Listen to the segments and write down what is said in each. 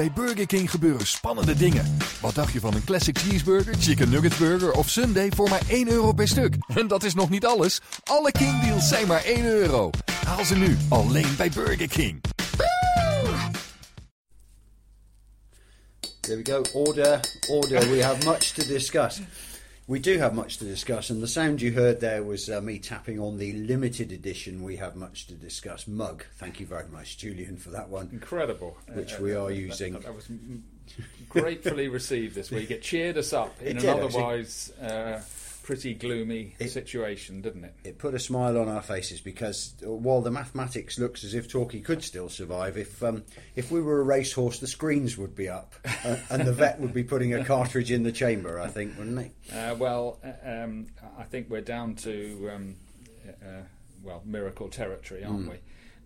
bij Burger King gebeuren spannende dingen. Wat dacht je van een classic cheeseburger, chicken nugget burger of sundae voor maar 1 euro per stuk? En dat is nog niet alles. Alle King deals zijn maar 1 euro. Haal ze nu alleen bij Burger King. There we go. Order, order. We have much to discuss. We do have much to discuss, and the sound you heard there was uh, me tapping on the limited edition We Have Much to Discuss mug. Thank you very much, Julian, for that one. Incredible. Which Uh, we uh, are that- using. That, that was gratefully received this week. It cheered us up in It an did, otherwise uh, pretty gloomy situation, didn't it? It put a smile on our faces because uh, while the mathematics looks as if Torquay could still survive, if um, if we were a racehorse, the screens would be up uh, and the vet would be putting a cartridge in the chamber. I think, wouldn't he? Uh, well, uh, um, I think we're down to um, uh, well miracle territory, aren't Mm. we?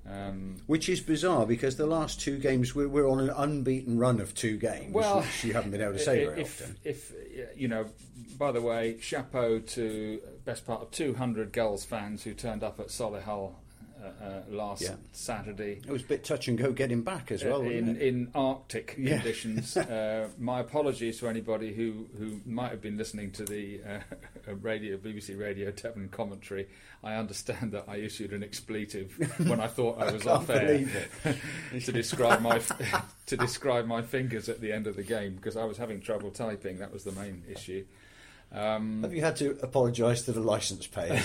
Um, Which is bizarre because the last two games we're, we're on an unbeaten run of two games, Well, which you haven't been able to say very if, often. If you know, by the way, chapeau to best part of 200 Gulls fans who turned up at Solihull last Yeah. Saturday. It was a bit touch and go getting back as well, Uh, in, in Arctic Yeah. conditions. uh, my apologies to anybody who, who might have been listening to the uh, radio BBC Radio Devon commentary. I understand that I issued an expletive when I thought I I was can't off air to describe my to describe my fingers at the end of the game because I was having trouble typing. That was the main issue. Um, Have you had to apologise to the licence payers?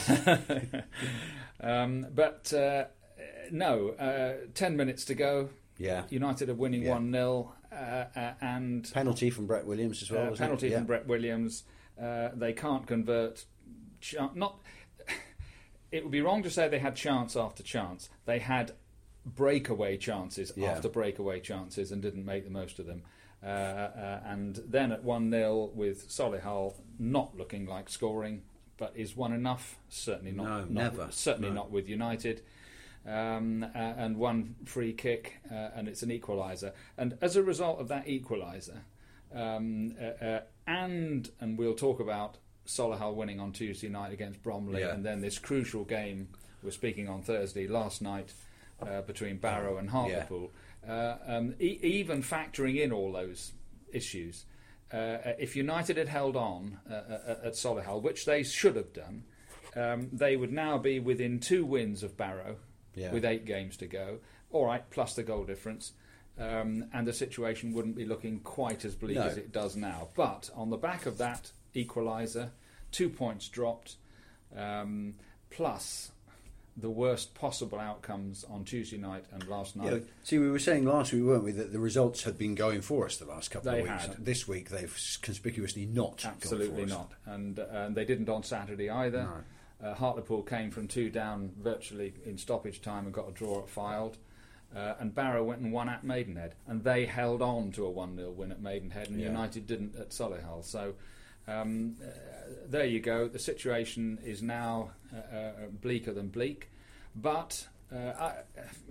Um, but uh, no, uh, ten minutes to go. Yeah. United are winning Yeah. one 0 uh, uh, and Penalty from Brett Williams as well. Uh, penalty Yeah. from Brett Williams. Uh, they can't convert. Ch- not. It would be wrong to say they had chance after chance. They had breakaway chances Yeah. after breakaway chances and didn't make the most of them. Uh, uh, and then at 1 0 with Solihull not looking like scoring, but is one enough? Certainly not. No, not- never. Certainly No. not with United. Um, uh, and one free kick, uh, and it's an equaliser. And as a result of that equaliser, um, uh, uh, and and we'll talk about Solihull winning on Tuesday night against Bromley, Yeah. and then this crucial game we're speaking on Thursday last night uh, between Barrow and Hartlepool. Uh, um, e- even factoring in all those issues, uh, if United had held on uh, uh, at Solihull, which they should have done, um, they would now be within two wins of Barrow Yeah. with eight games to go. All right, plus the goal difference. Um, and the situation wouldn't be looking quite as bleak No. as it does now. But on the back of that equaliser, two points dropped, um, plus the worst possible outcomes on Tuesday night and last night. Yeah, see, we were saying last week, weren't we, that the results had been going for us the last couple They of weeks. had. This week, they've conspicuously not. gone Absolutely not, and uh, and they didn't on Saturday either. Uh, Hartlepool came from two down virtually in stoppage time and got a draw at Fylde. Uh, and Barrow went and won at Maidenhead, and they held on to a 1 0 win at Maidenhead, and Yeah. United didn't at Solihull. So um, there you go. The situation is now uh, uh, bleaker than bleak. But uh, I,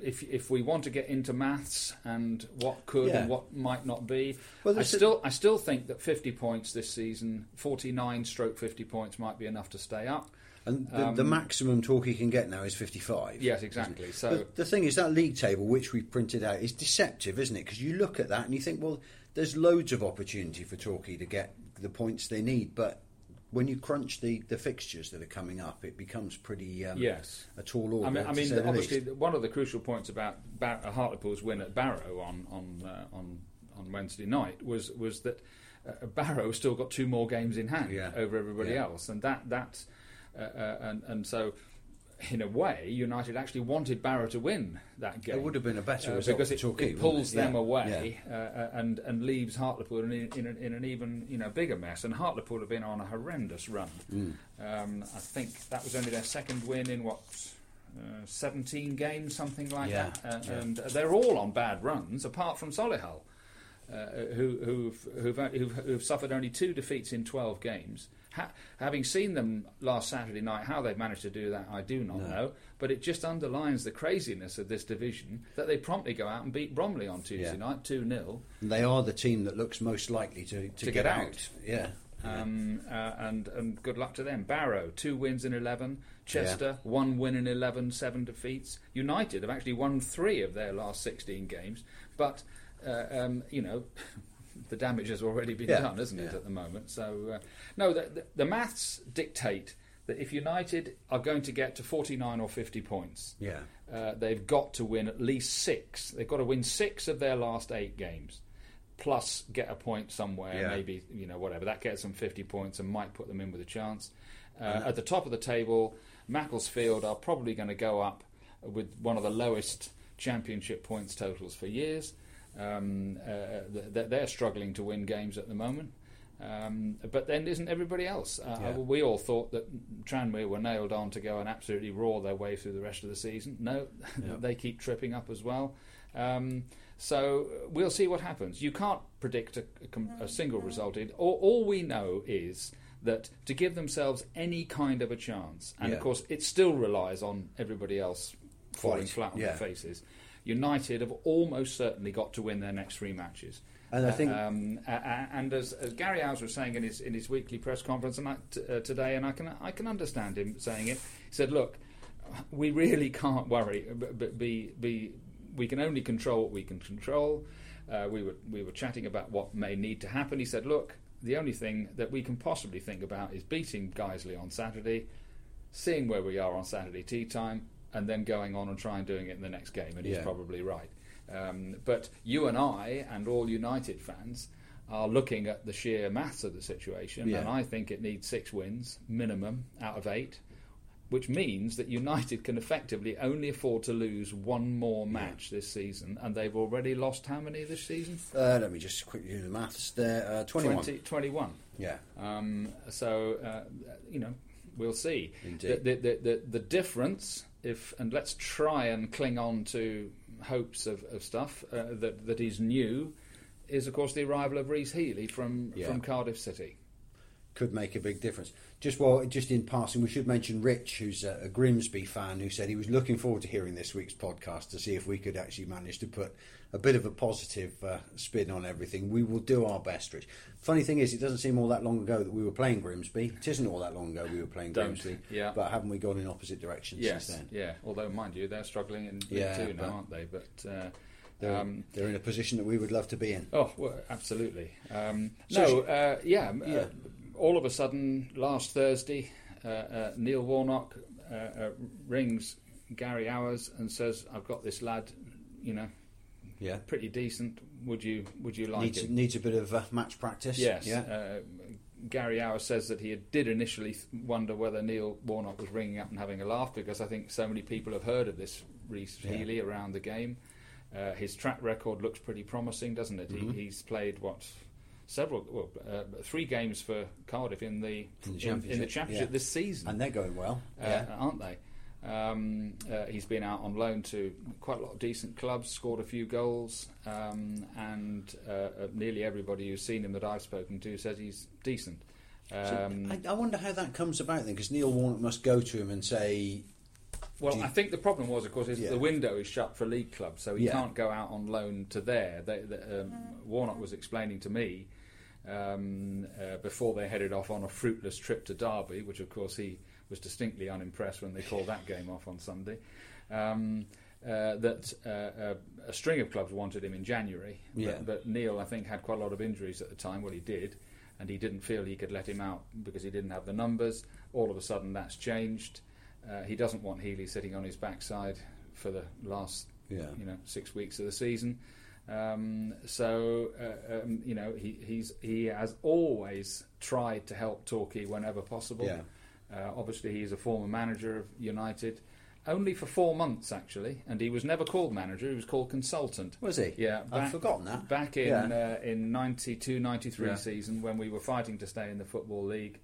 if, if we want to get into maths and what could Yeah. and what might not be, Well, I still I still think that 50 points this season, 49 stroke 50 points might be enough to stay up. And the, the Um, maximum Torquay can get now is 55. Yes, exactly. So But the thing is, that league table, which we printed out, is deceptive, isn't it? Because you look at that and you think, well, there's loads of opportunity for Torquay to get the points they need, but when you crunch the, the fixtures that are coming up, it becomes pretty um, Yes. a tall order. I mean, I mean the obviously, least. one of the crucial points about Bar- Hartlepool's win at Barrow on on uh, on on Wednesday night was was that uh, Barrow still got two more games in hand Yeah. over everybody Yeah. else, and that that uh, uh, and and so. In a way, United actually wanted Barrow to win that game. It would have been a better uh, result because it, Torquay, it pulls it? them Yeah, away uh, uh, and and leaves Hartlepool in, in, an, in an even you know bigger mess. And Hartlepool have been on a horrendous run. Mm. Um, I think that was only their second win in what uh, 17 games, something like Yeah, that. Uh, yeah. And they're all on bad runs, apart from Solihull, who, who've, who've, who've, who've suffered only two defeats in 12 games. Ha- having seen them last Saturday night, how they've managed to do that, I do not No. know. But it just underlines the craziness of this division that they promptly go out and beat Bromley on Tuesday Yeah. night, 2 0. And they are the team that looks most likely to, to, To get, get out. out. Yeah. Um, uh, and and good luck to them. Barrow two wins in eleven. Chester one win in 11, seven defeats. United have actually won three of their last sixteen games. But uh, um, you know, the damage has already been Yeah, done, isn't it, yeah. at the moment? So, uh, no, the, the, the maths dictate that if United are going to get to 49 or 50 points, Yeah. uh, they've got to win at least six. They've got to win six of their last eight games, plus get a point somewhere, Yeah. maybe you know whatever that gets them 50 points and might put them in with a chance. Uh, at the top of the table, Macclesfield are probably going to go up with one of the lowest championship points totals for years. Um, uh, th- they're struggling to win games at the moment. Um, but then isn't everybody else? Uh, Yeah. We all thought that Tranmere were nailed on to go and absolutely roar their way through the rest of the season. No, they keep tripping up as well. Um, so we'll see what happens. You can't predict a, a com- a single result. It- All, all we know is that to give themselves any kind of a chance, and of course it still relies on everybody else falling Fight, flat on yeah. their faces. United have almost certainly got to win their next three matches. And I think- um, and as, as Gary Owers was saying in his in his weekly press conference and I, t- uh, today, and I can I can understand him saying it. He said, "Look, we really can't worry. But be be we can only control what we can control." Uh, we were we were chatting about what may need to happen. He said, "Look, the only thing that we can possibly think about is beating Guiseley on Saturday, seeing where we are on Saturday tea time, and then going on and trying doing it in the next game." And he's Yeah. probably right. Um, but you and I and all United fans are looking at the sheer maths of the situation, Yeah. and I think it needs six wins minimum out of eight, which means that United can effectively only afford to lose one more match this season, and they've already lost how many this season? Uh, let me just quickly do the maths there. Uh, 21. 20, 21. Yeah. Um, so uh, you know, we'll see. Indeed. The, the, the, the difference, if and let's try and cling on to hopes of, of stuff uh, that that is new, is of course the arrival of Rhys Healey from Yeah. from Cardiff City. could make a big difference. Just well, just in passing, we should mention Rich, who's a, a Grimsby fan, who said he was looking forward to hearing this week's podcast to see if we could actually manage to put a bit of a positive uh, spin on everything. We will do our best, Rich. Funny thing is, it doesn't seem all that long ago that we were playing Grimsby. It isn't all that long ago we were playing Don't, Grimsby. yeah. But haven't we gone in opposite directions Yes, since then? yeah. Although, mind you, they're struggling in League Yeah, Two now, aren't they? But uh, They're, um, they're in a position that we would love to be in. Oh, well, absolutely. Um, So no, uh, yeah, Yeah. Uh, all of a sudden, last Thursday, uh, uh, Neil Warnock uh, uh, rings Gary Owers and says, "I've got this lad, you know, Yeah. pretty decent. Would you would you like Needs, him?" needs a bit of uh, match practice. Yes. Yeah. Uh, Gary Owers says that he did initially wonder whether Neil Warnock was ringing up and having a laugh because I think so many people have heard of this Rhys Yeah. Healey around the game. Uh, his track record looks pretty promising, doesn't it? Mm-hmm. He, he's played what several, well, uh, three games for Cardiff in the In the in, in the Championship, championship yeah. this season And they're going well. uh, yeah. aren't they? Um, uh, he's been out on loan to quite a lot of decent clubs, scored a few goals, um, and uh, uh, nearly everybody who's seen him that I've spoken to says he's decent. So Um, I, I wonder how that comes about then, because Neil Warnock must go to him and say, well, you- I think the problem was, of course, is Yeah. the window is shut for league clubs, so he Yeah. can't go out on loan to there. They, the, um, Warnock was explaining to me um, uh, before they headed off on a fruitless trip to Derby, which of course he was distinctly unimpressed when they called that game off on Sunday. Um, uh, that uh, uh, a string of clubs wanted him in January, but, Yeah. but Neil, I think, had quite a lot of injuries at the time. Well, he did, and he didn't feel he could let him out because he didn't have the numbers. All of a sudden, that's changed. Uh, he doesn't want Healey sitting on his backside for the last Yeah. you know six weeks of the season. Um, so uh, um, you know he he's he has always tried to help Torquay whenever possible. Yeah. Uh, obviously, he's a former manager of United, only for four months actually, and he was never called manager. He was called consultant. Was he? Yeah, I've forgotten that. Back in Yeah. uh, in 92-93 Yeah. season when we were fighting to stay in the football league,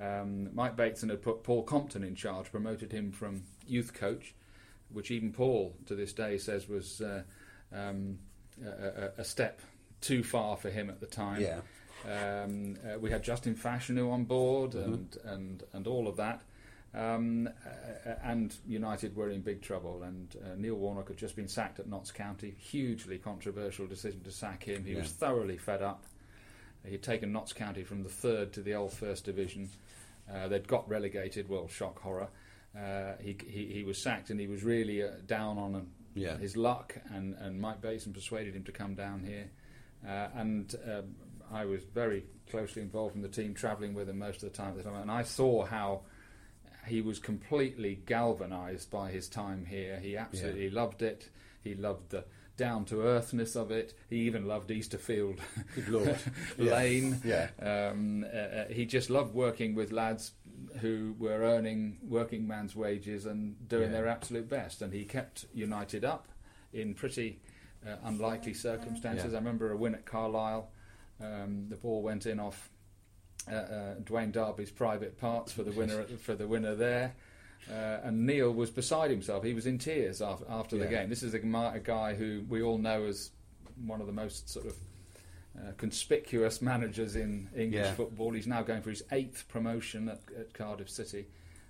um, Mike Bateson had put Paul Compton in charge, promoted him from youth coach, which even Paul to this day says was uh, um, a, a, a step too far for him at the time. Yeah. Um, uh, we had Justin Fashanu on board Mm-hmm. and, and, and all of that. Um, uh, and United were in big trouble. And uh, Neil Warnock had just been sacked at Notts County. Hugely controversial decision to sack him. He Yeah. was thoroughly fed up. He'd taken Notts County from the third to the old First Division. Uh, they'd got relegated. Well, shock horror. Uh, he, he he was sacked, and he was really uh, down on yeah. his luck, and, and Mike Bateson persuaded him to come down here. Uh, and um, I was very closely involved in the team, travelling with him most of the time at the time, and I saw how he was completely galvanised by his time here. He absolutely yeah. loved it. He loved the down to earthness of it. He even loved Easterfield Good Lord Lane. Yeah. Um, uh, uh, he just loved working with lads who were earning working man's wages and doing yeah. their absolute best. And he kept United up in pretty uh, unlikely circumstances. Yeah. I remember a win at Carlisle. Um, the ball went in off uh, uh, Duane Darby's private parts for the winner for the winner there. Uh, and Neil was beside himself. He was in tears after, after yeah. the game. This is a, a, guy who we all know as one of the most sort of uh, conspicuous managers in English yeah. football. He's now going for his eighth promotion at, at, Cardiff City,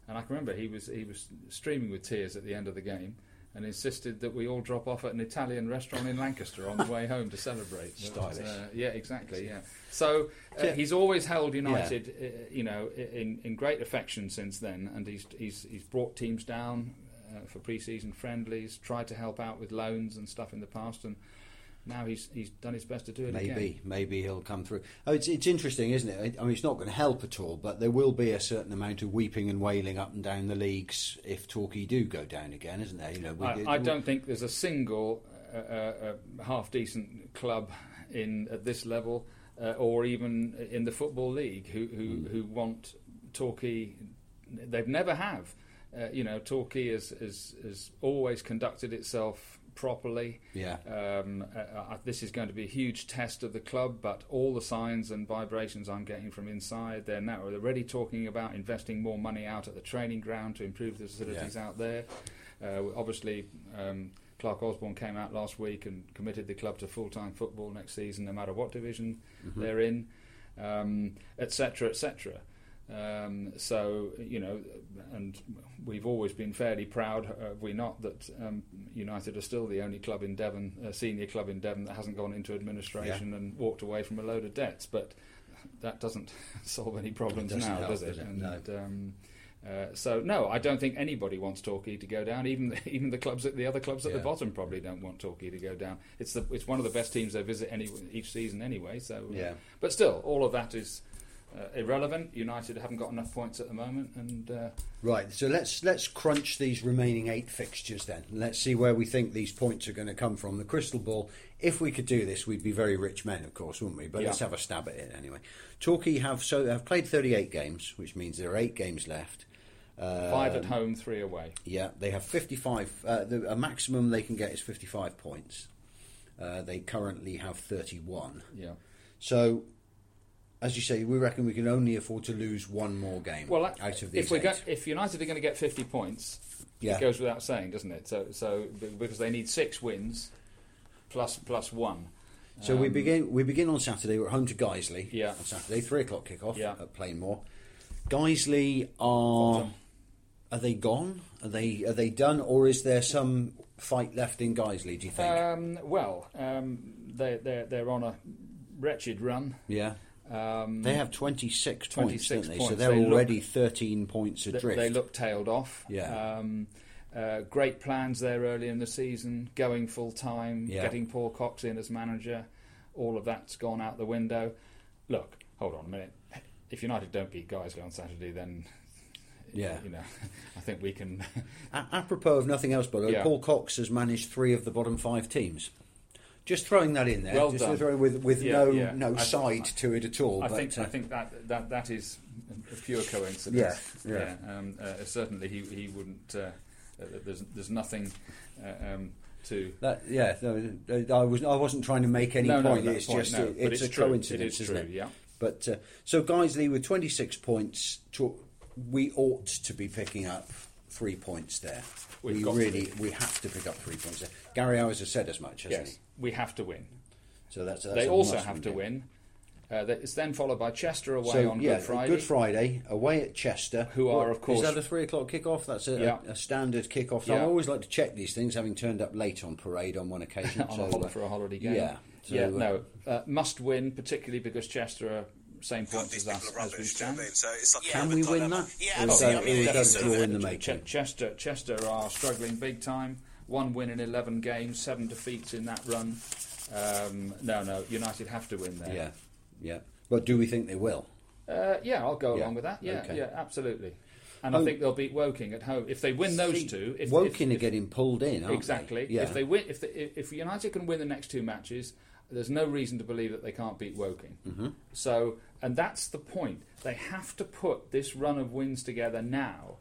and I can remember he was he was streaming with tears at the end of the game and insisted that we all drop off at an Italian restaurant in Lancaster on the way home to celebrate. Stylish. Uh, yeah, exactly. Yeah. So uh, he's always held United, yeah. uh, you know, in, in great affection since then, and he's he's, he's brought teams down uh, for pre-season friendlies, tried to help out with loans and stuff in the past, and now he's he's done his best to do it maybe, again. Maybe maybe he'll come through. Oh, it's it's interesting, isn't it? I mean, it's not going to help at all, but there will be a certain amount of weeping and wailing up and down the leagues if Torquay do go down again, isn't there? You know, we, I, I, don't think there's a single uh, uh, uh, half decent club in at this level, uh, or even in the football league, who who, mm. who want Torquay. They've never have. Uh, you know, Torquay has, has, has always conducted itself properly. Yeah. Um, uh, uh, this is going to be a huge test of the club, but all the signs and vibrations I'm getting from inside, they're now already talking about investing more money out at the training ground to improve the facilities yeah. out there. Uh, obviously, um, Clarke Osborne came out last week and committed the club to full-time football next season, no matter what division mm-hmm. they're in, etc., um, etc. Et um, so you know, and we've always been fairly proud, uh, we not, that um, United are still the only club in Devon, a senior club in Devon, that hasn't gone into administration yeah. and walked away from a load of debts. But that doesn't solve any problems now, help, does it? Does it? And, no. Um, uh, so no, I don't think anybody wants Torquay to go down. Even the, even the clubs at the other clubs at yeah. the bottom probably don't want Torquay to go down. It's the it's one of the best teams they visit any, each season anyway. So uh, yeah. but still, all of that is uh, irrelevant. United haven't got enough points at the moment, and uh, right. So let's let's crunch these remaining eight fixtures then. Let's see where we think these points are going to come from. The crystal ball. If we could do this, we'd be very rich men, of course, wouldn't we? But yeah. let's have a stab at it anyway. Torquay have so have played 38 games, which means there are eight games left. Um, Five at home, three away. Yeah, they have 55. Uh, the, a maximum they can get is 55 points. Uh, they currently have 31. Yeah. So as you say, we reckon we can only afford to lose one more game. Well, out of these if we get, if United are going to get fifty points, yeah. it goes without saying, doesn't it? So, so because they need six wins plus plus one. So um, we begin we begin on Saturday. We're home to Guiseley. Yeah, on Saturday, three o'clock kick-off yeah. at Plainmoor. Guiseley are are they gone? Are they are they done, or is there some fight left in Guiseley? Do you think? Um, well, um, they they're they're on a wretched run. Yeah. Um, they have 26, 26 points, points. So they're they already look, 13 points adrift. They look tailed off. Yeah. Um, uh, great plans there early in the season, going full time, yeah. getting Paul Cox in as manager. All of that's gone out the window. Look, hold on a minute. If United don't beat Guiseley on Saturday, then yeah, you know, I think we can. apropos of nothing else, but yeah. Paul Cox has managed three of the bottom five teams. Just throwing that in there, well just done. with with yeah, no yeah. no I side to it at all. I think uh, I think that that that is a pure coincidence. Yeah, yeah. yeah um, uh, certainly, he he wouldn't. Uh, uh there's there's nothing. Uh, um, to that, yeah, I was I wasn't trying to make any no, point. No, it's point, just a, it's, it's, a coincidence, it is isn't true, it? Yeah. But uh, so Guiseley with 26 points, to, we ought to be picking up three points there. We've we really we have to pick up three points there. Gary Owers has said as much, hasn't yes, he? We have to win. So that's, that's they also have to win. Uh, it's then followed by Chester away so, on yeah, Good Friday. Good Friday away at Chester, who are of course is that a three o'clock kick-off? That's a, yeah. a, a standard kick-off. So yeah. I always like to check these things, having turned up late on parade on one occasion on so, a hol- for a holiday game. Yeah, so, yeah, no, uh, must win, particularly because Chester are same points as us as we stand. So like Can we win that? Yeah, absolutely. Or is that, in the making? Chester, Chester are struggling big time. One win in 11 games, seven defeats in that run. Um, no, no, United have to win there. Yeah, yeah. But do we think they will? Uh, yeah, I'll go Yeah. along with that. Yeah, Okay. yeah, absolutely. And Oh. I think they'll beat Woking at home if they win those See, two. If, Woking if, are getting pulled in, aren't exactly. They? Yeah. If they win, if, they, if United can win the next two matches, there's no reason to believe that they can't beat Woking. Mm-hmm. So, and that's the point. They have to put this run of wins together now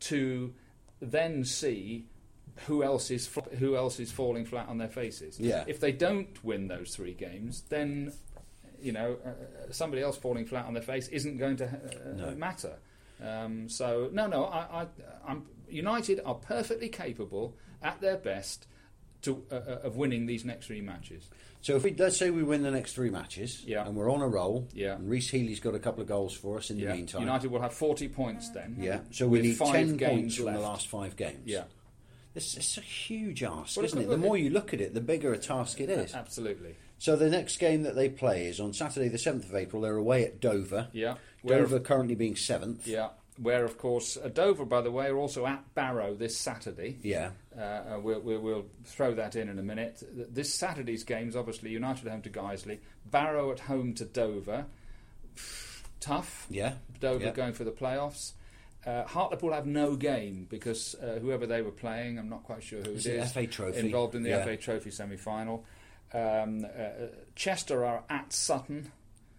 to then see who else is who else is falling flat on their faces. Yeah. If they don't win those three games, then you know uh, somebody else falling flat on their face isn't going to uh, No. matter. Um, so no, no, I, I, I'm United are perfectly capable at their best to uh, uh, of winning these next three matches. So if we let's say we win the next three matches, Yeah. and we're on a roll, Yeah. and Rhys Healey's got a couple of goals for us in the meantime. United will have 40 points then. yeah. So we need five ten games points from the last five games. Yeah, It's, it's a huge ask, Well, isn't it? The more you look at it, the bigger a task it is. absolutely. So the next game that they play is on Saturday, the seventh of April. They're away at Dover. Yeah. Where Dover currently being seventh. Yeah, where of course uh, Dover, by the way, are also at Barrow this Saturday. Yeah. Uh, uh, we'll, we'll, we'll throw that in in a minute. This Saturday's games, obviously, United at home to Guiseley, Barrow at home to Dover. Tough. Yeah. Dover Yeah. going for the playoffs. Uh, Hartlepool have no game because uh, whoever they were playing, I'm not quite sure who Is it it is, FA Trophy? involved in the Yeah. FA Trophy semi-final. Um, uh, Chester are at Sutton,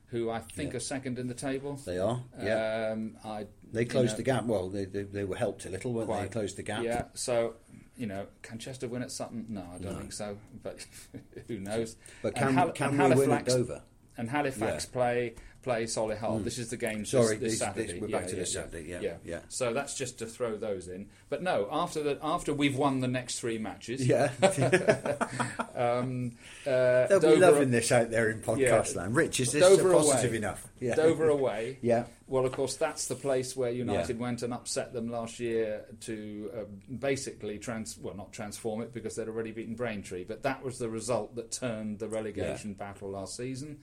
who I think Yeah. are second in the table. They are. Yeah. Um, I, they you closed know, the gap. Well, they, they, they were helped a little, weren't they? Quite. They closed the gap. Yeah, so you know, can Chester win at Sutton? No, I don't No. think so. But who knows? But can, Hal- can we win at Halifax- Dover? And Halifax Yeah. Play play Solihull. This is the game. Sorry, this, this this- this- Saturday. we're back to this Saturday, yeah, yeah. So that's just to throw those in. But no, after the after we've won the next three matches, Yeah. um, uh, They'll Dover, be loving this out there in podcast Yeah. land. Rich, is this Dover positive away. enough? Yeah. Dover away. Yeah. Well, of course, that's the place where United Yeah. went and upset them last year to uh, basically trans well, not transform it because they'd already beaten Braintree, but that was the result that turned the relegation battle last season.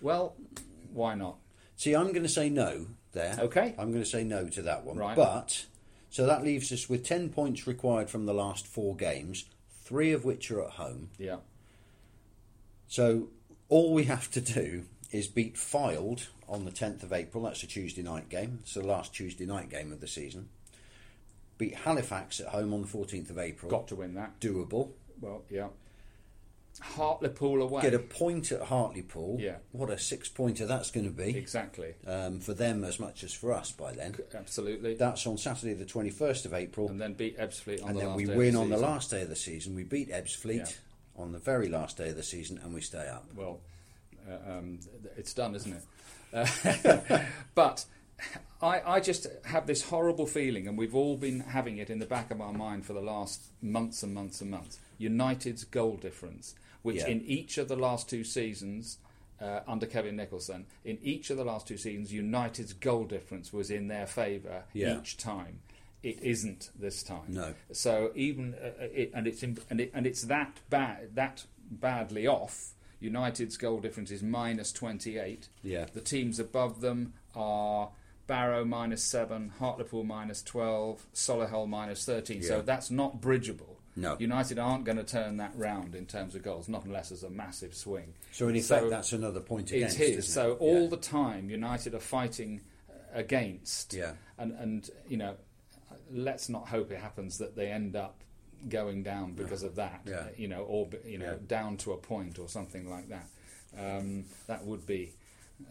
Well, why not? See, I'm going to say no there. Okay. I'm going to say no to that one. Right. But, so that leaves us with 10 points required from the last four games, three of which are at home. Yeah, So all we have to do is beat Fylde on the 10th of April. That's a Tuesday night game. It's the last Tuesday night game of the season. Beat Halifax at home on the 14th of April. got to win that. Doable. Well, yeah. Hartlepool away. Get a point at Hartlepool. Yeah. What a six pointer that's going to be. exactly. Um, for them as much as for us by then. Absolutely. That's on Saturday, the 21st of April. and then beat Ebbsfleet on and the then last we win the on the last day of the season. We beat Ebbsfleet Yeah. on the very last day of the season, and we stay up. well, uh, um, it's done, isn't it? Uh, but I, I just have this horrible feeling, and we've all been having it in the back of our mind for the last months and months and months. United's goal difference, which Yeah. in each of the last two seasons. Uh, under Kevin Nicholson, in each of the last two seasons, United's goal difference was in their favour Yeah. each time. It isn't this time. No. So even uh, it, and it's in, and, it, and it's that bad that badly off. United's goal difference is minus twenty eight. Yeah. The teams above them are Barrow minus seven, Hartlepool minus twelve, Solihull minus thirteen. Yeah. So that's not bridgeable. No. United aren't going to turn that round in terms of goals, not unless there's a massive swing. So in effect, that's another point against. is. isn't So all Yeah. the time, United are fighting uh, against. Yeah. And and you know, let's not hope it happens that they end up going down because of that. Yeah. You know, or you know, Yeah. down to a point or something like that. Um, that would be.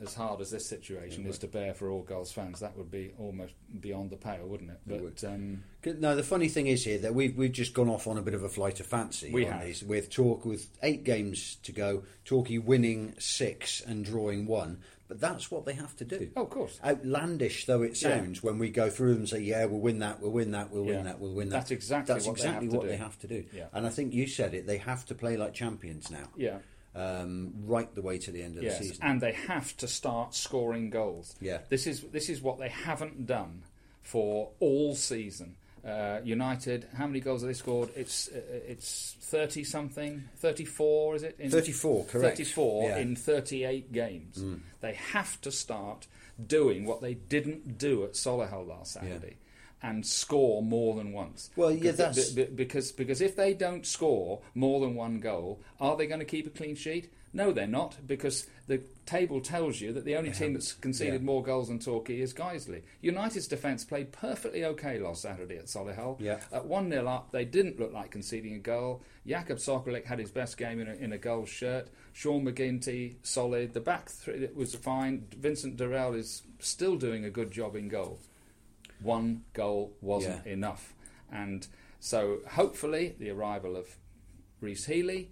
As hard as this situation is to bear for all Gulls fans, that would be almost beyond the pale, wouldn't it? But would. um, No, the funny thing is here that we've we've just gone off on a bit of a flight of fancy. We have. these, with talk with eight games to go, Torquay winning six and drawing one. But that's what they have to do. Oh, of course. Outlandish though it Yeah. sounds when we go through them and say, "Yeah, we'll win that, we'll win that, we'll Yeah. win that, we'll win that." That's exactly that's what they exactly have to what do. they have to do. Yeah. And I think you said it. They have to play like champions now. yeah, Um, right the way to the end of yes, the season. and they have to start scoring goals. Yeah. This is this is what they haven't done for all season. Uh, United, how many goals have they scored? It's uh, it's thirty something, thirty four, is it? In 34, correct. Thirty four Yeah. Mm. in thirty eight games. They have to start doing what they didn't do at Solihull last Saturday. And score more than once. Well, yeah, that's because because if they don't score more than one goal, are they going to keep a clean sheet? No, they're not, because the table tells you that the only team that's conceded Yeah. more goals than Torquay is Guiseley. United's defence played perfectly okay last Saturday at Solihull. Yeah. At 1 0 up, they didn't look like conceding a goal. Jakub Sokolik had his best game in a, in a goal shirt. Sean McGinty, solid. The back three was fine. Vincent Dorel is still doing a good job in goal. One goal wasn't Yeah. enough. And so hopefully the arrival of Rhys Healey,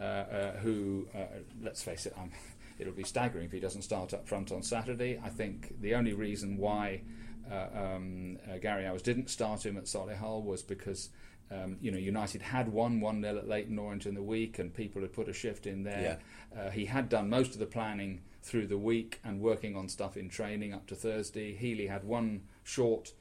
uh, uh, who, uh, let's face it, um, it'll be staggering if he doesn't start up front on Saturday. I think the only reason why uh, um, uh, Gary Owers didn't start him at Solihull was because. Um, you know, United had won 1 0 at Leyton Orient in the week, and people had put a shift in there. Uh, he had done most of the planning through the week and working on stuff in training up to Thursday. Healey had one short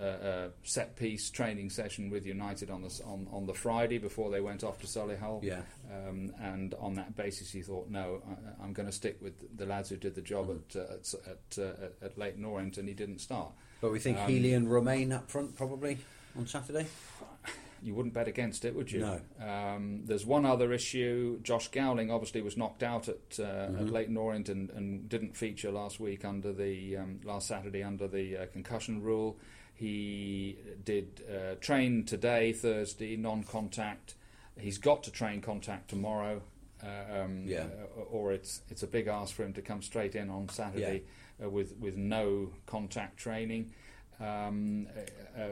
uh, uh, set piece training session with United on the on, on the Friday before they went off to Solihull. Yeah. Um, and on that basis, he thought, no, I, I'm going to stick with the lads who did the job at uh, at, at, uh, at at Leyton Orient, and he didn't start. But we think Um, Healey and Romain up front probably on Saturday. You wouldn't bet against it, would you? No. Um, there's one other issue. Josh Gowling obviously was knocked out at, uh, Mm-hmm. at Leyton Orient and, and didn't feature last week under the um, last Saturday under the uh, concussion rule. He did uh, train today, Thursday, non-contact. He's got to train contact tomorrow. Uh, um, Yeah. uh, or it's it's a big ask for him to come straight in on Saturday uh, with with no contact training. Um, uh, uh,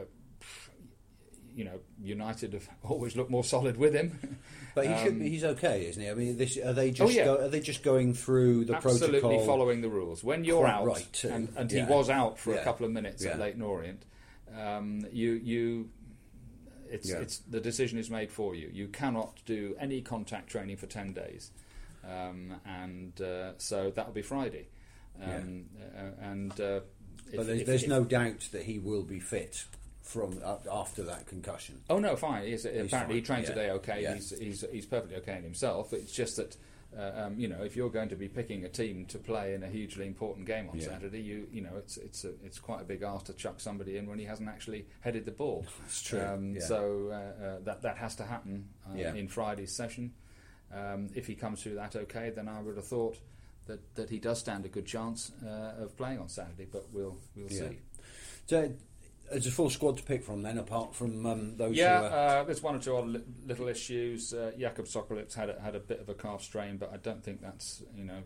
you know, United have always looked more solid with him. But he should Um, be, he's okay, isn't he? I mean, this, are they just Oh, yeah. go, are they just going through the Absolutely protocol? following the rules. When you're out, right, and, and Yeah. he was out for Yeah. a couple of minutes at Yeah. Leyton Orient, um, you you. It's, Yeah. it's the decision is made for you. You cannot do any contact training for ten days, um, and uh, so that'll be Friday. Um, uh, and uh, if- But there's, if- there's if- no doubt that he will be fit from uh, after that concussion. Oh no, fine. He's, apparently, he trained yeah. today. Okay, Yeah. he's, he's he's perfectly okay in himself. It's just that uh, um, you know if you're going to be picking a team to play in a hugely important game on Yeah. Saturday, you you know it's it's a, it's quite a big ask to chuck somebody in when he hasn't actually headed the ball. That's true, Um, yeah. So uh, uh, that that has to happen uh, Yeah. in Friday's session. Um, if he comes through that okay, then I would have thought. That, that he does stand a good chance uh, of playing on Saturday, but we'll we'll see. So there's a full squad to pick from then, apart from um, those Yeah, who are... uh, there's one or two other li- little issues. Uh, Jakub Sokolik had a, had a bit of a calf strain, but I don't think that's you know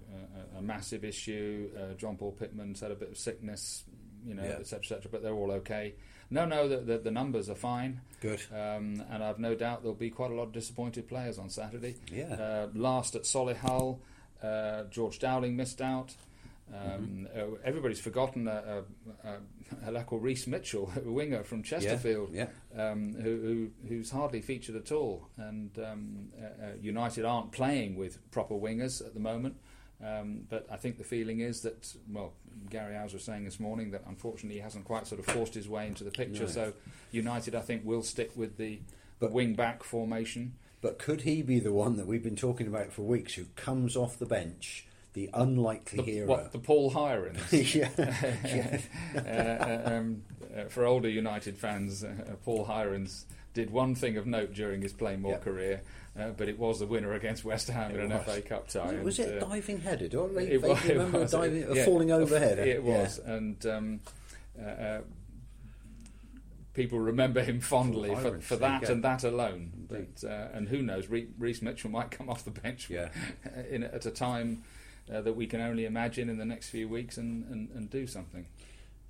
a, a- massive issue. Uh, John Paul Pittman's had a bit of sickness, you know, Yeah. etc. etc. but they're all okay. No, no, the, the, the numbers are fine. Good. Um, and I've no doubt there'll be quite a lot of disappointed players on Saturday. Yeah. Uh, last at Solihull, uh, George Dowling missed out. Um, Mm-hmm. uh, everybody's forgotten uh, uh, a lad called Reece Mitchell, a winger from Chesterfield, yeah. Um, who, who, who's hardly featured at all. And um, uh, United aren't playing with proper wingers at the moment. Um, but I think the feeling is that, well, Gary Owers was saying this morning that unfortunately he hasn't quite sort of forced his way into the picture. No. So United, I think, will stick with the, the But- wing back formation. But could he be the one that we've been talking about for weeks who comes off the bench, the unlikely The, hero? what, the Paul Hirons? yeah, yeah. uh, um, uh, for older United fans, uh, Paul Hirons did one thing of note during his Plainmoor Yeah. career, uh, but it was the winner against West Ham in It an was. FA Cup tie. Was it, was and, it uh, diving headed? Or I it was, it was, diving, a yeah, falling overhead. It was, and um, uh, uh, people remember him fondly for, for that and that alone. But, uh, and who knows, Re- Reece Mitchell might come off the bench Yeah. in, at a time uh, that we can only imagine in the next few weeks and, and, and do something.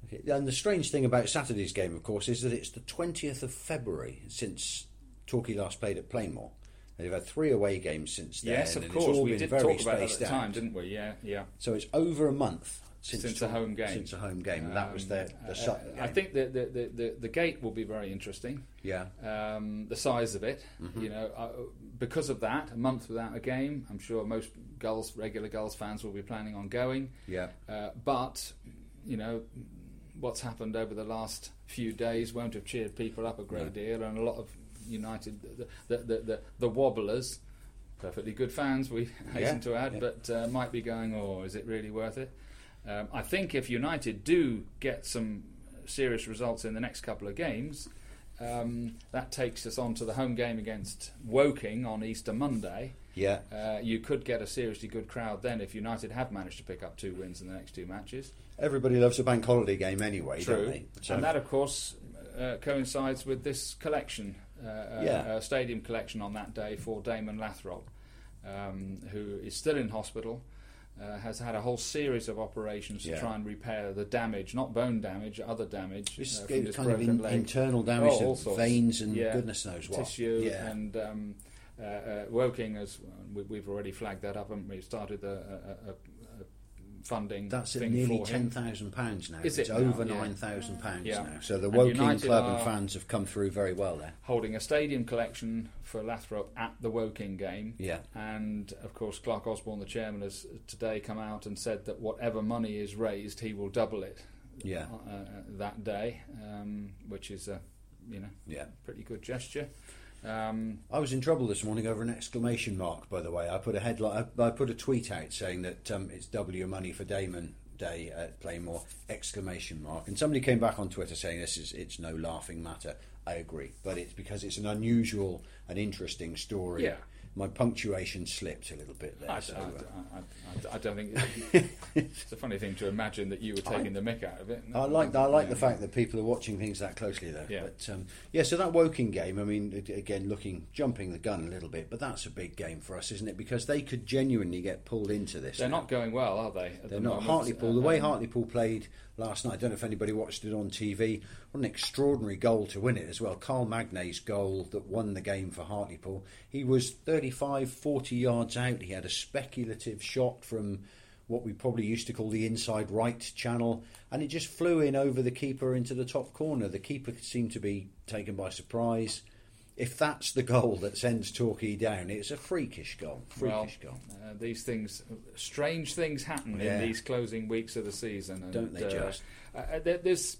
Okay, And the strange thing about Saturday's game, of course, is that it's the 20th of February since Torquay last played at Plainmoor. They've had three away games since then. yes, of course, it's all we been did very talk about that at the out. time, didn't we? Yeah, yeah. So it's over a month since, Since a home game. Since a home game, and that was Um, their the uh, Sutton I think the, the, the, the, the gate will be very interesting. yeah, um, the size of it. Mm-hmm. You know, uh, because of that, a month without a game, I'm sure most Gulls, regular Gulls fans will be planning on going. yeah, Uh, but you know, what's happened over the last few days won't have cheered people up a great deal, and a lot of United, the the, the, the, the wobblers. Perfectly good fans, we hasten Yeah, to add, yeah. but uh, might be going, "Oh, is it really worth it?" Um, I think if United do get some serious results in the next couple of games, um, that takes us on to the home game against Woking on Easter Monday. Yeah. Uh, you could get a seriously good crowd then if United have managed to pick up two wins in the next two matches. Everybody loves a bank holiday game anyway, True. don't they? So- And that, of course, uh, coincides with this collection, uh, uh, Yeah. uh, stadium collection on that day for Damon Lathrope, um, who is still in hospital. Uh, has had a whole series of operations to try and repair the damage, not bone damage, other damage. This uh, is from this kind of in, internal damage Oh, all to sorts. veins and Yeah. goodness knows what. tissue yeah. and um, uh, uh, Woking, as we, we've already flagged that up, and we've started a, a funding. That's at nearly for ten him. thousand pounds now. Is it's it over? Yeah. nine thousand pounds Yeah. now. So the Woking United club and fans have come through very well there. holding a stadium collection for Lathrope at the Woking game. Yeah. And of course, Clarke Osborne, the chairman, has today come out and said that whatever money is raised, he will double it. Yeah. Uh, uh, that day, um, which is a you know Yeah. pretty good gesture. Um, I was in trouble this morning over an exclamation mark. By the way, I put a headline. I, I put a tweet out saying that um, it's double your money for Damon Day at Plainmoor! Exclamation mark. And somebody came back on Twitter saying this is it's no laughing matter. I agree, but it's because it's an unusual and interesting story. Yeah. My punctuation slipped a little bit there. I, so, I- uh, I- I- don't think it's a funny thing to imagine that you were taking the mick out of it. I like I like the fact that people are watching things that closely, though. Yeah. But um, yeah, so that Woking game. I mean, again, looking jumping the gun a little bit, but that's a big game for us, isn't it? Because they could genuinely get pulled into this. They're now. not going well, are they? They're the not. moment? Hartlepool. The way Um, Hartlepool played last night. I don't know if anybody watched it on TV. What an extraordinary goal to win it as well. Carl Magnay's goal that won the game for Hartlepool. He was 35, 40 yards out. He had a speculative shot from what we probably used to call the inside right channel, and it just flew in over the keeper into the top corner. The keeper seemed to be taken by surprise. If that's the goal that sends Torquay down, it's a freakish goal. Well, Freakish goal. uh, these things, strange things happen Yeah. in these closing weeks of the season, and, Don't they uh, just? Uh, there's,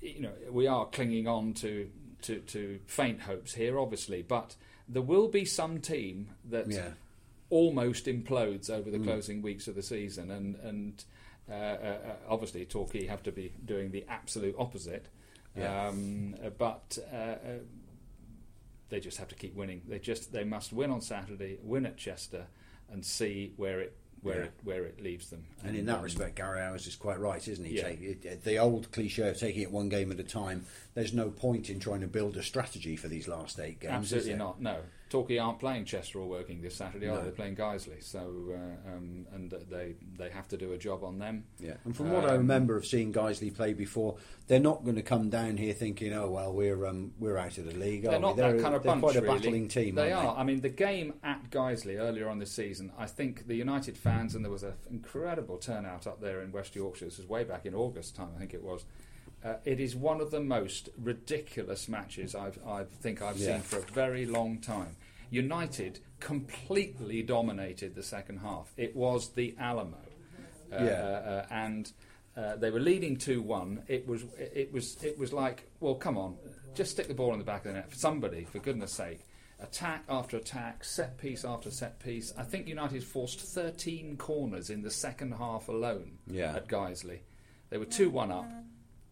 you know, we are clinging on to, to to faint hopes here, obviously, but there will be some team that Yeah. almost implodes over the closing weeks of the season, and and uh, uh, uh, obviously Torquay have to be doing the absolute opposite. Yeah. Um, uh, but uh, uh, they just have to keep winning. They just they must win on Saturday, win at Chester, and see where it where Yeah. it where it leaves them. And in that um, respect, Gary Owers is quite right, isn't he? Yeah. Take, the old cliche of taking it one game at a time. There's no point in trying to build a strategy for these last eight games. absolutely not. No, Torquay aren't playing Chester or Woking this Saturday. Are No. they? They're playing Guiseley, so uh, um, and they they have to do a job on them. Yeah, and from what I Um, remember of seeing Guiseley play before, they're not going to come down here thinking, "Oh well, we're um, we're out of the league." They're are we? not they're, that kind of they're bunch. quite a really. battling team. They are. I mean, the game at Guiseley earlier on this season, I think the United fans, and there was an incredible turnout up there in West Yorkshire. This was way back in August time, I think it was. Uh, it is one of the most ridiculous matches I've, I think I've Yeah. seen for a very long time. United completely dominated the second half. It was the Alamo, uh, Yeah. uh, and uh, they were leading two one. It was it was it was like, well, come on, just stick the ball in the back of the net for somebody, for goodness sake. Attack after attack, set piece after set piece. I think United forced 13 corners in the second half alone Yeah. at Guiseley. They were 2 1 up,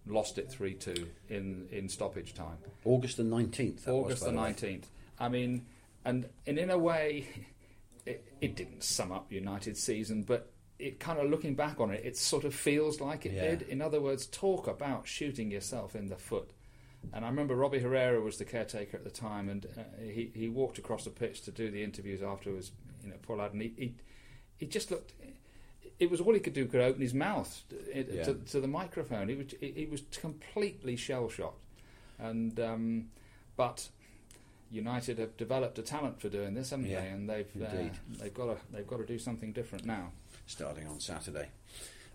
lost it 3 2 in, in stoppage time. August the nineteenth. August the 19th. I mean, and, and in a way, it, it didn't sum up United season, but it kind of looking back on it, it sort of feels like it Yeah. did. In other words, talk about shooting yourself in the foot. And I remember Robbie Herrera was the caretaker at the time, and uh, he he walked across the pitch to do the interviews afterwards. You know, Paul Adden. He, he he just looked. It was all he could do. Could open his mouth to, Yeah. to, to the microphone. He was he, he was completely shell shocked, and um, but United have developed a talent for doing this, haven't Yeah, they? And they've uh, they've got to they've got to do something different now. starting on Saturday.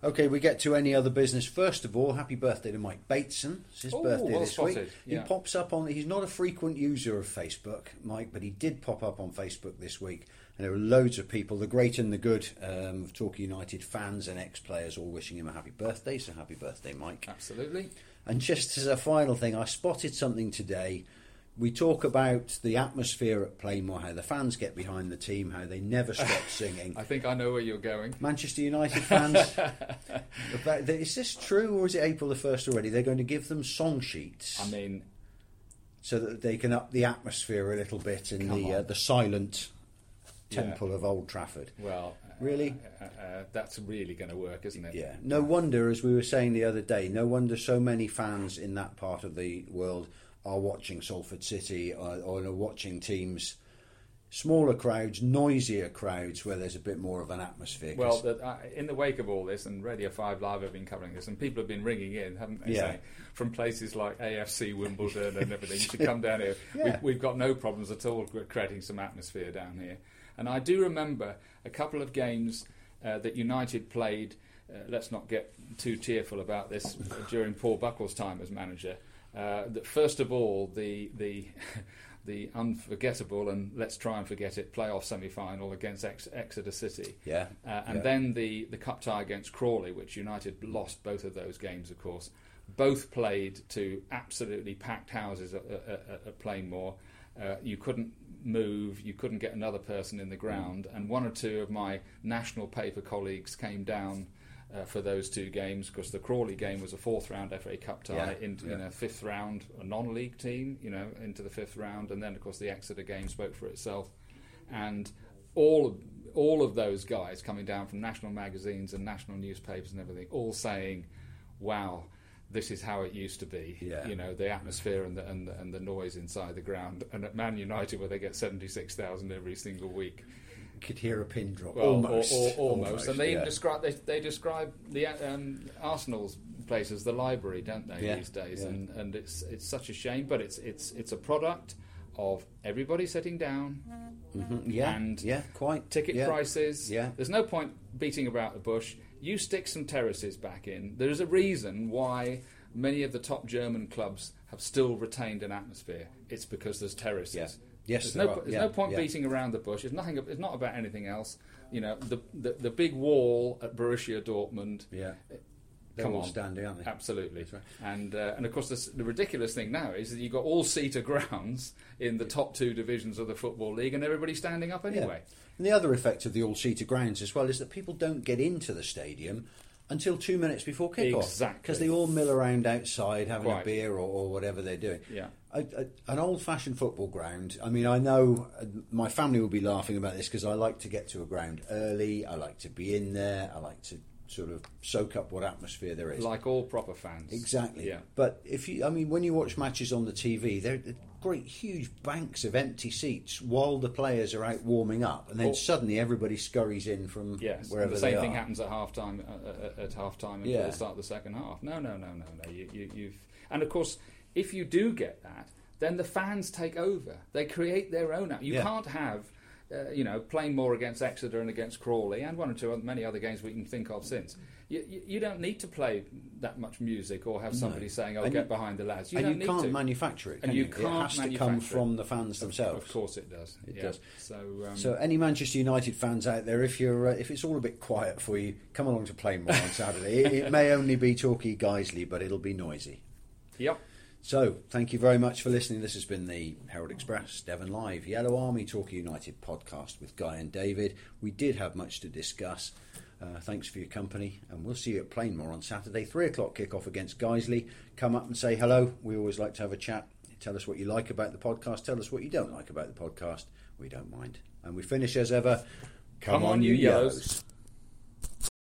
Okay, we get to any other business. First of all, happy birthday to Mike Bateson. It's his Oh, birthday well this spotted, week. yeah. He pops up on. He's not a frequent user of Facebook, Mike, but he did pop up on Facebook this week, and there were loads of people, the great and the good, um, of Torquay United fans and ex-players, all wishing him a happy birthday. So happy birthday, Mike. Absolutely. And just as a final thing, I spotted something today. We talk about the atmosphere at Plainmoor, how the fans get behind the team, how they never stop singing. I think I know where you're going. Manchester United fans, is this true or is it April the 1st already? They're going to give them song sheets. I mean, so that they can up the atmosphere a little bit in the uh, the silent temple yeah. of Old Trafford. Well, really, uh, uh, that's really going to work, isn't it? Yeah. No wonder, as we were saying the other day, no wonder so many fans in that part of the world are watching Salford City or, or are watching teams smaller crowds, noisier crowds, where there's a bit more of an atmosphere. Well, the, uh, in the wake of all this, and Radio Five Live have been covering this, and people have been ringing in, haven't they? Yeah. From places like AFC Wimbledon and everything, you should come down here. Yeah. We've, we've, got no problems at all creating some atmosphere down here. And I do remember a couple of games uh, that United played. Uh, let's not get too tearful about this during Paul Buckle's time as manager. Uh, that first of all, the the the unforgettable and let's try and forget it playoff semi-final against Ex- Exeter City. Yeah. Uh, and yeah. then the the cup tie against Crawley, which United lost both of those games, of course. Both played to absolutely packed houses at, at, at Plainmoor. Uh, you couldn't move, you couldn't get another person in the ground, mm. and one or two of my national paper colleagues came down uh, for those two games because the Crawley game was a fourth round FA Cup tie yeah, into yeah. in a fifth round, a non-league team, you know, into the fifth round, and then of course the Exeter game spoke for itself, and all of, all of those guys coming down from national magazines and national newspapers and everything, all saying, "Wow." This is how it used to be, yeah. you know, the atmosphere and the, and the, and the noise inside the ground. And at Man United, where they get seventy six thousand every single week, could hear a pin drop. Well, almost, or, or, almost. almost. And they yeah. describe they, they describe the um, Arsenal's place as the library, don't they? Yeah. These days, yeah. and and it's it's such a shame, but it's it's it's a product of everybody sitting down. Mm-hmm. Yeah, and yeah, quite ticket prices. Yeah, there's no point beating about the bush. You stick some terraces back in. There's a reason why many of the top German clubs have still retained an atmosphere. It's because there's terraces. Yes, there's, there no, are. there's yeah, no point yeah. beating around the bush. It's nothing. It's not about anything else. You know, the the, the big wall at Borussia Dortmund. Yeah, they're come all on, standing, aren't they? Absolutely. Right. And uh, and of course, this, the ridiculous thing now is that you've got all seater grounds in the top two divisions of the football league, and everybody's standing up anyway. Yeah. And the other effect of the all seater grounds as well is that people don't get into the stadium until two minutes before kickoff. Exactly. Because they all mill around outside having Quite. a beer or, or whatever they're doing. Yeah. A, a, an old fashioned football ground. I mean, I know uh, my family will be laughing about this because I like to get to a ground early. I like to be in there. I like to sort of soak up what atmosphere there is. Like all proper fans. Exactly. Yeah. But if you, I mean, when you watch matches on the TV, they're great, huge banks of empty seats while the players are out warming up, and then suddenly everybody scurries in from Yes, wherever the same thing are. happens at half time. Uh, uh, at half time and Yeah. at the start of the second half. No, no, no, no, no. You, you, you've and of course, if you do get that, then the fans take over. They create their own. out- You Yeah. can't have. Uh, you know, Plainmoor against Exeter and against Crawley, and one or two other, many other games we can think of since. You, you, you don't need to play that much music or have somebody saying, "Oh, And get you- behind the lads." You and you can't to. manufacture it. And can you it can't has to come from the fans themselves. Of course, it does. It yeah. does. So, um, So, any Manchester United fans out there, if you're uh, if it's all a bit quiet for you, come along to Plainmoor on Saturday. it, it may only be Torquay Guiseley, but it'll be noisy. yep. So, thank you very much for listening. This has been the Herald Express, Devon Live, Yellow Army Torquay United podcast with Guy and David. We did have much to discuss. Uh, thanks for your company, and we'll see you at Plainmoor on Saturday, three o'clock kick-off against Guiseley. Come up and say hello. We always like to have a chat. Tell us what you like about the podcast. Tell us what you don't like about the podcast. We don't mind. And we finish as ever. Come on, you yellows.